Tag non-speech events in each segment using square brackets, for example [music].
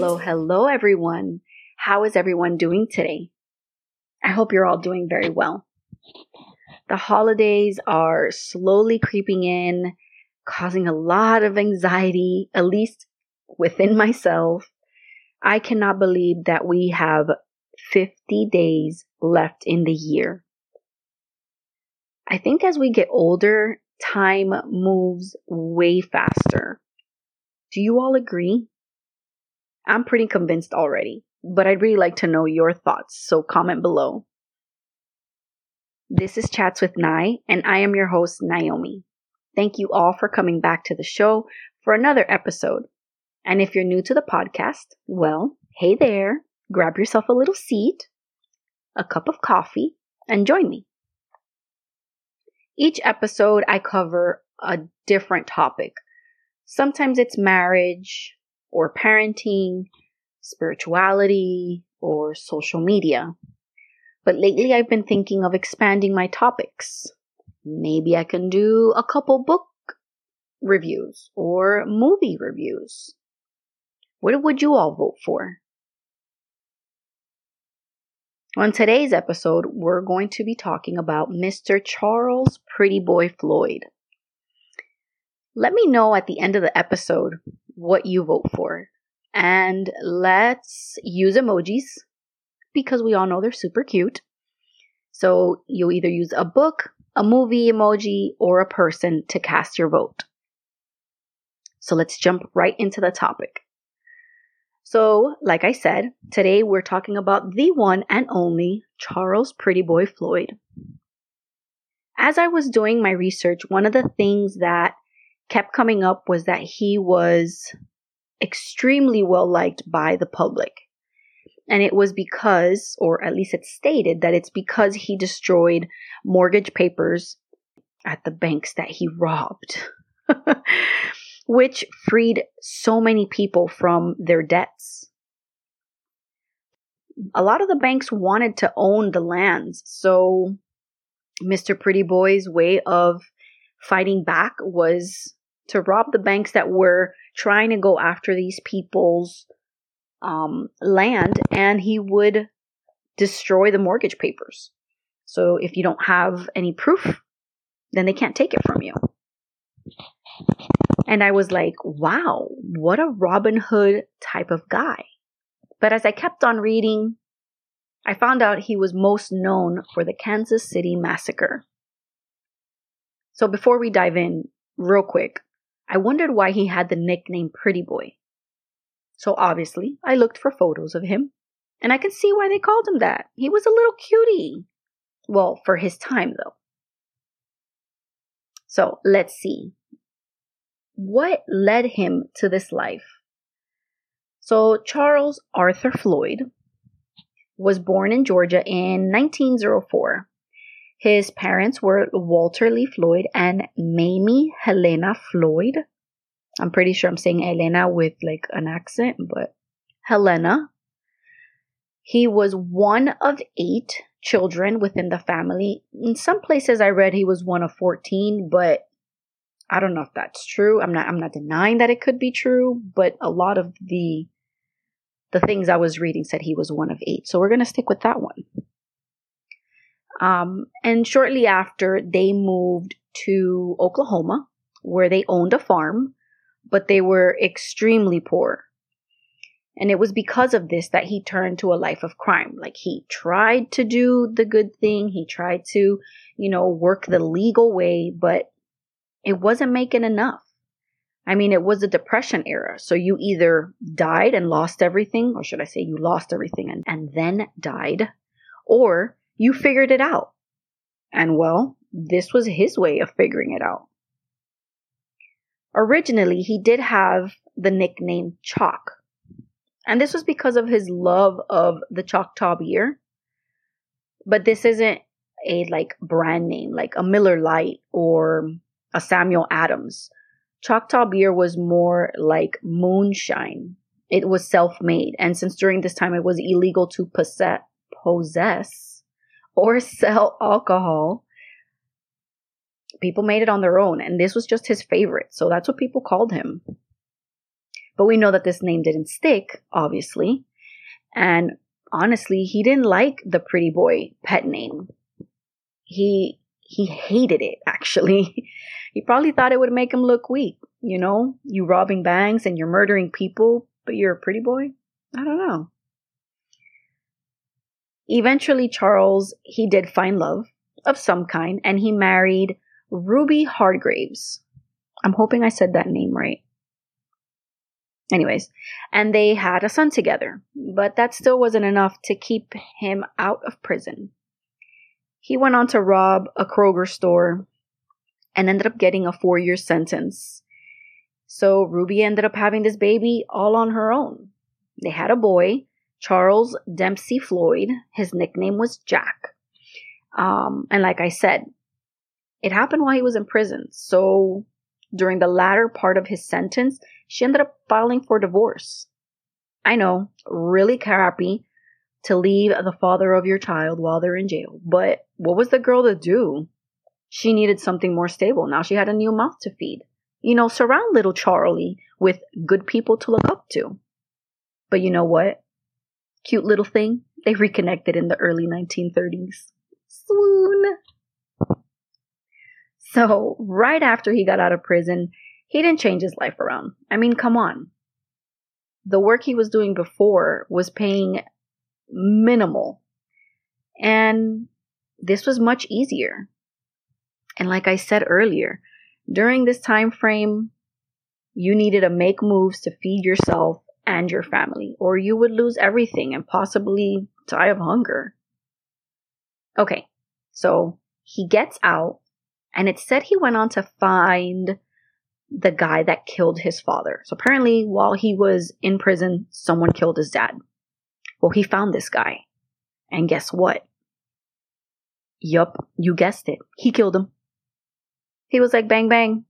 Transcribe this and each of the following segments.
Hello, hello, everyone. How is everyone doing today? I hope you're all doing very well. The holidays are slowly creeping in, causing a lot of anxiety, at least within [laughs] myself. I cannot believe that we have 50 days left in the year. I think as we get older, time moves way faster. Do you all agree? I'm pretty convinced already, but I'd really like to know your thoughts, so comment below. This is Chats with Ny, and I am your host, Niomi. Thank you all for coming back to the show for another episode. And if you're new to the podcast, well, hey there, grab yourself a little seat, a cup of coffee, and join me. Each episode, I cover a different topic. Sometimes it's marriage, or parenting, spirituality, or social media. But lately I've been thinking of expanding my topics. Maybe I can do a couple book reviews or movie reviews. What would you all vote for? On today's episode, we're going to be talking about Mr. Charles Pretty Boy Floyd. Let me know at the end of the episode what you vote for. And let's use emojis because we all know they're super cute. So you'll either use a book, a movie emoji, or a person to cast your vote. So let's jump right into the topic. So, like I said, today we're talking about the one and only Charles Pretty Boy Floyd. As I was doing my research, one of the things that kept coming up was that he was extremely well liked by the public. And it was because, or at least it's stated, that it's because he destroyed mortgage papers at the banks that he robbed. [laughs] which freed so many people from their debts. A lot of the banks wanted to own the lands, so Mr. Pretty Boy's way of fighting back was to rob the banks that were trying to go after these people's um, land, and he would destroy the mortgage papers. So if you don't have any proof, then they can't take it from you. And I was like, wow, what a Robin Hood type of guy. But as I kept on reading, I found out he was most known for the Kansas City Massacre. So before we dive in, real quick, I wondered why he had the nickname Pretty Boy. So obviously, I looked for photos of him, and I can see why they called him that. He was a little cutie. Well, for his time, though. So let's see what led him to this life? So, Charles Arthur Floyd was born in Georgia in 1904. His parents were Walter Lee Floyd and Mamie Helena Floyd. I'm pretty sure I'm saying Helena with like an accent, but Helena. He was one of eight children within the family. In some places I read he was one of 14, but I don't know if that's true. I'm not I'm not denying that it could be true, but a lot of the the things I was reading said he was one of eight. So we're going to stick with that one. Um, and shortly after, they moved to Oklahoma, where they owned a farm, but they were extremely poor. And it was because of this that he turned to a life of crime. Like he tried to do the good thing, he tried to, you know, work the legal way, but it wasn't making enough. I mean, it was a depression era. So you either died and lost everything, or should I say you lost everything and, and then died, or you figured it out. And well, this was his way of figuring it out. Originally, he did have the nickname Choc. And this was because of his love of the Choctaw beer. But this isn't a like brand name, like a Miller Lite or a Samuel Adams. Choctaw beer was more like moonshine. It was self made. And since during this time it was illegal to possess, possess or sell alcohol, people made it on their own. And this was just his favorite. So that's what people called him. But we know that this name didn't stick, obviously. And honestly, he didn't like the pretty boy pet name. He he hated it actually. [laughs] he probably thought it would make him look weak, you know? You robbing banks and you're murdering people, but you're a pretty boy? I don't know. Eventually Charles he did find love of some kind and he married Ruby Hargraves. I'm hoping I said that name right. Anyways, and they had a son together, but that still wasn't enough to keep him out of prison. He went on to rob a Kroger store and ended up getting a four year sentence. So Ruby ended up having this baby all on her own. They had a boy, Charles Dempsey Floyd. His nickname was Jack. Um, and like I said, it happened while he was in prison. So during the latter part of his sentence, she ended up filing for divorce. I know, really crappy to leave the father of your child while they're in jail, but what was the girl to do? She needed something more stable. Now she had a new mouth to feed. You know, surround little Charlie with good people to look up to. But you know what? Cute little thing. They reconnected in the early 1930s. Swoon. So, right after he got out of prison, he didn't change his life around. I mean, come on. The work he was doing before was paying minimal. And this was much easier. And like I said earlier, during this time frame, you needed to make moves to feed yourself and your family, or you would lose everything and possibly die of hunger. Okay, so he gets out and it said he went on to find the guy that killed his father. So apparently, while he was in prison, someone killed his dad. Well, he found this guy. And guess what? Yup, you guessed it. He killed him. He was like, bang, bang.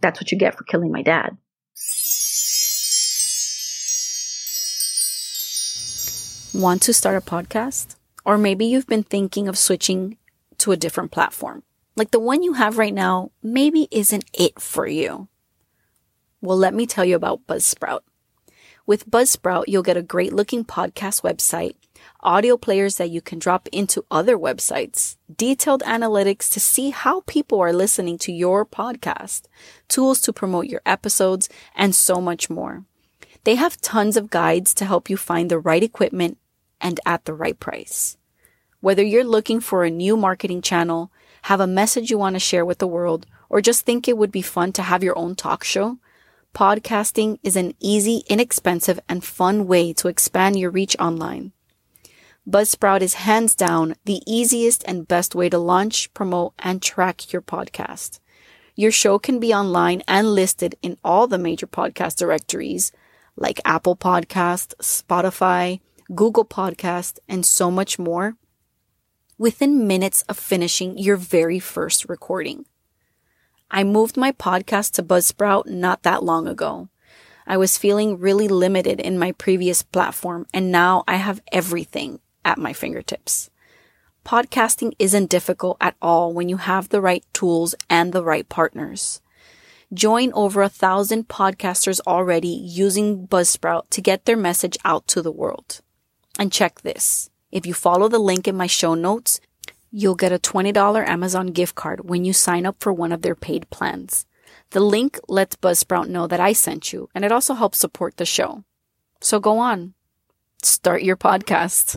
That's what you get for killing my dad. Want to start a podcast? Or maybe you've been thinking of switching to a different platform. Like the one you have right now maybe isn't it for you. Well, let me tell you about Buzzsprout. With Buzzsprout, you'll get a great looking podcast website, audio players that you can drop into other websites, detailed analytics to see how people are listening to your podcast, tools to promote your episodes, and so much more. They have tons of guides to help you find the right equipment and at the right price. Whether you're looking for a new marketing channel, have a message you want to share with the world, or just think it would be fun to have your own talk show, podcasting is an easy, inexpensive, and fun way to expand your reach online. Buzzsprout is hands down the easiest and best way to launch, promote, and track your podcast. Your show can be online and listed in all the major podcast directories like Apple Podcast, Spotify, Google Podcast, and so much more within minutes of finishing your very first recording. I moved my podcast to Buzzsprout not that long ago. I was feeling really limited in my previous platform, and now I have everything at my fingertips. Podcasting isn't difficult at all when you have the right tools and the right partners. Join over a thousand podcasters already using Buzzsprout to get their message out to the world. And check this. If you follow the link in my show notes, you'll get a $20 Amazon gift card when you sign up for one of their paid plans. The link lets Buzzsprout know that I sent you, and it also helps support the show. So go on, start your podcast.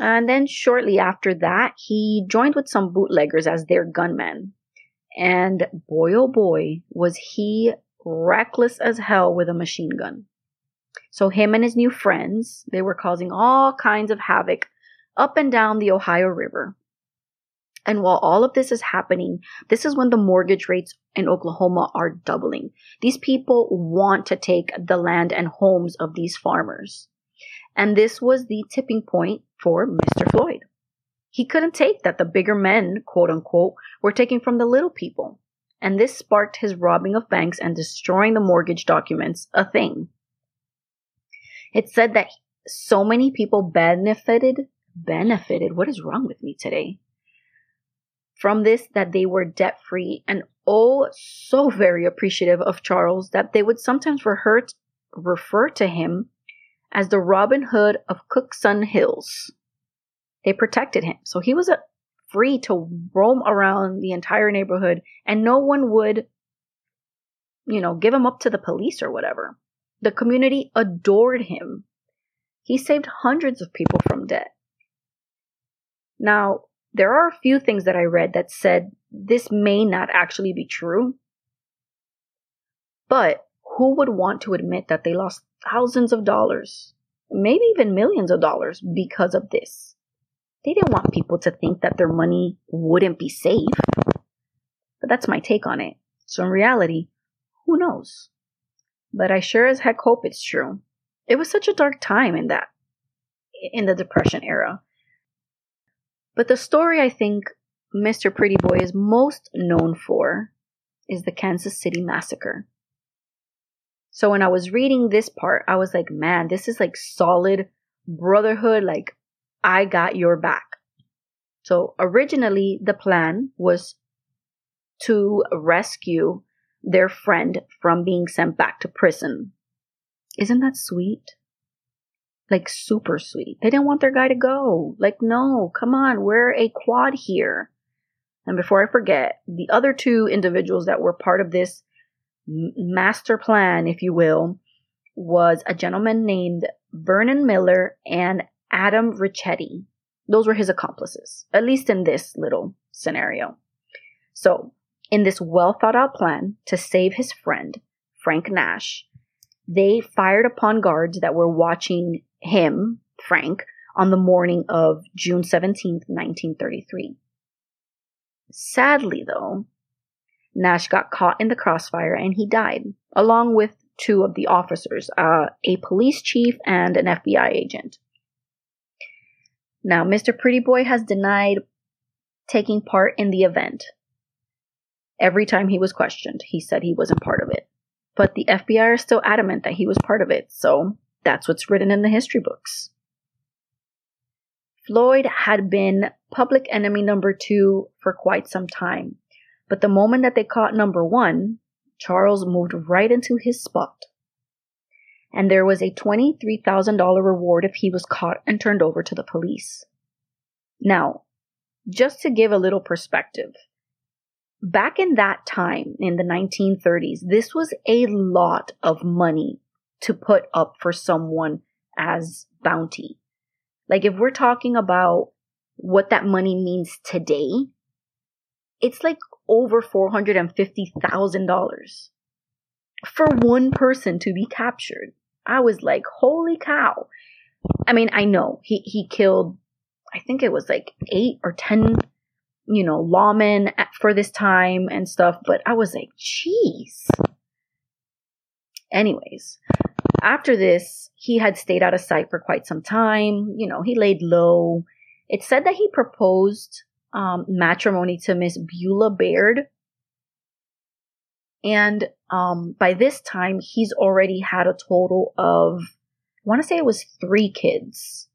And then shortly after that, he joined with some bootleggers as their gunman. And boy, oh boy, was he reckless as hell with a machine gun. So him and his new friends, they were causing all kinds of havoc up and down the Ohio River. And while all of this is happening, this is when the mortgage rates in Oklahoma are doubling. These people want to take the land and homes of these farmers. And this was the tipping point for Mr. Floyd. He couldn't take that the bigger men, quote unquote, were taking from the little people. And this sparked his robbing of banks and destroying the mortgage documents a thing. It said that so many people benefited, benefited, what is wrong with me today? from this that they were debt free and oh so very appreciative of Charles that they would sometimes refer, refer to him as the Robin Hood of Cookson Hills. They protected him. So he was a, free to roam around the entire neighborhood and no one would, you know, give him up to the police or whatever. The community adored him. He saved hundreds of people from debt. Now, there are a few things that I read that said this may not actually be true. But who would want to admit that they lost thousands of dollars, maybe even millions of dollars because of this? They didn't want people to think that their money wouldn't be safe. But that's my take on it. So in reality, who knows? But I sure as heck hope it's true. It was such a dark time in that, in the Depression era. But the story I think Mr. Pretty Boy is most known for is the Kansas City Massacre. So when I was reading this part, I was like, man, this is like solid brotherhood. Like, I got your back. So originally, the plan was to rescue their friend from being sent back to prison. Isn't that sweet? like super sweet. They didn't want their guy to go. Like, no, come on, we're a quad here. And before I forget, the other two individuals that were part of this master plan, if you will, was a gentleman named Vernon Miller and Adam Richetti. Those were his accomplices, at least in this little scenario. So, in this well thought out plan to save his friend, Frank Nash, they fired upon guards that were watching him, Frank, on the morning of June 17th, 1933. Sadly, though, Nash got caught in the crossfire and he died, along with two of the officers, uh, a police chief and an FBI agent. Now, Mr. Pretty Boy has denied taking part in the event. Every time he was questioned, he said he wasn't part of it. But the FBI are still adamant that he was part of it, so that's what's written in the history books. Floyd had been public enemy number two for quite some time, but the moment that they caught number one, Charles moved right into his spot. And there was a $23,000 reward if he was caught and turned over to the police. Now, just to give a little perspective, back in that time, in the 1930s, this was a lot of money to put up for someone as bounty. Like if we're talking about what that money means today, it's like over $450,000 for one person to be captured. I was like, holy cow. I mean, I know he, he killed, I think it was like eight or 10, you know, lawmen for this time and stuff, but I was like, jeez. Anyways, after this, he had stayed out of sight for quite some time. You know, he laid low. It said that he proposed um, matrimony to Miss Beulah Baird. And um, by this time, he's already had a total of, I want to say it was three kids.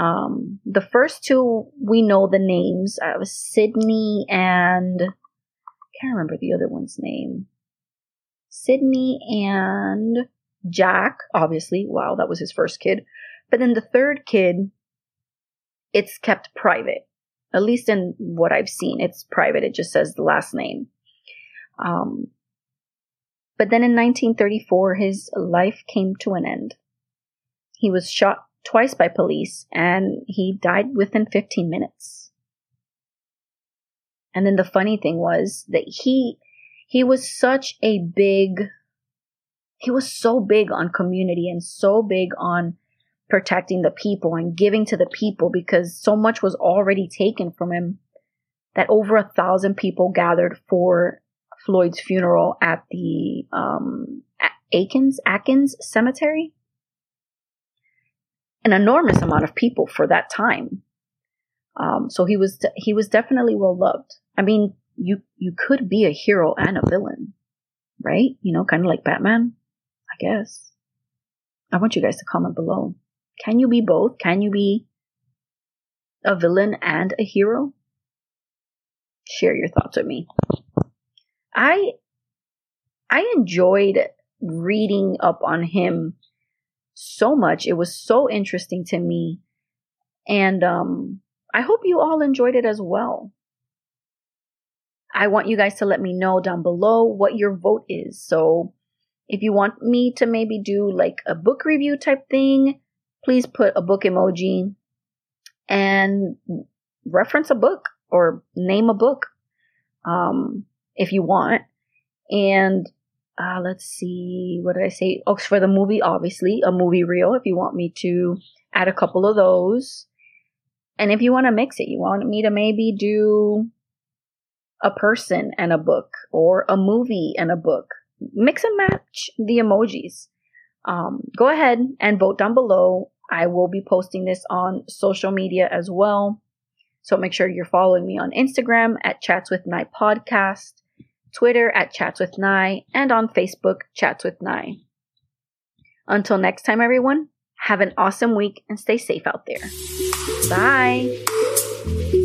Um, the first two, we know the names. Uh, was Sydney and, I can't remember the other one's name. Sydney and Jack, obviously. Wow, that was his first kid. But then the third kid, it's kept private. At least in what I've seen, it's private. It just says the last name. Um, but then in 1934, his life came to an end. He was shot twice by police and he died within 15 minutes. And then the funny thing was that he, he was such a big he was so big on community and so big on protecting the people and giving to the people because so much was already taken from him that over a thousand people gathered for Floyd's funeral at the um, Akins Atkins Cemetery. An enormous amount of people for that time. Um, so he was he was definitely well loved. I mean, you you could be a hero and a villain, right? You know, kind of like Batman I guess. I want you guys to comment below. Can you be both? Can you be a villain and a hero? share your thoughts with me. I I enjoyed reading up on him so much. It was so interesting to me. And um I hope you all enjoyed it as well. I want you guys to let me know down below what your vote is. So if you want me to maybe do like a book review type thing, please put a book emoji and reference a book or name a book um, if you want. And uh, let's see, what did I say? Oh, for the movie, obviously, a movie reel if you want me to add a couple of those. And if you want to mix it, you want me to maybe do a person and a book or a movie and a book. Mix and match the emojis. Um, go ahead and vote down below. I will be posting this on social media as well. So make sure you're following me on Instagram at Chats with Ny Podcast, Twitter at Chats with Ny, and on Facebook, Chats with Ny. Until next time, everyone, have an awesome week and stay safe out there. Bye.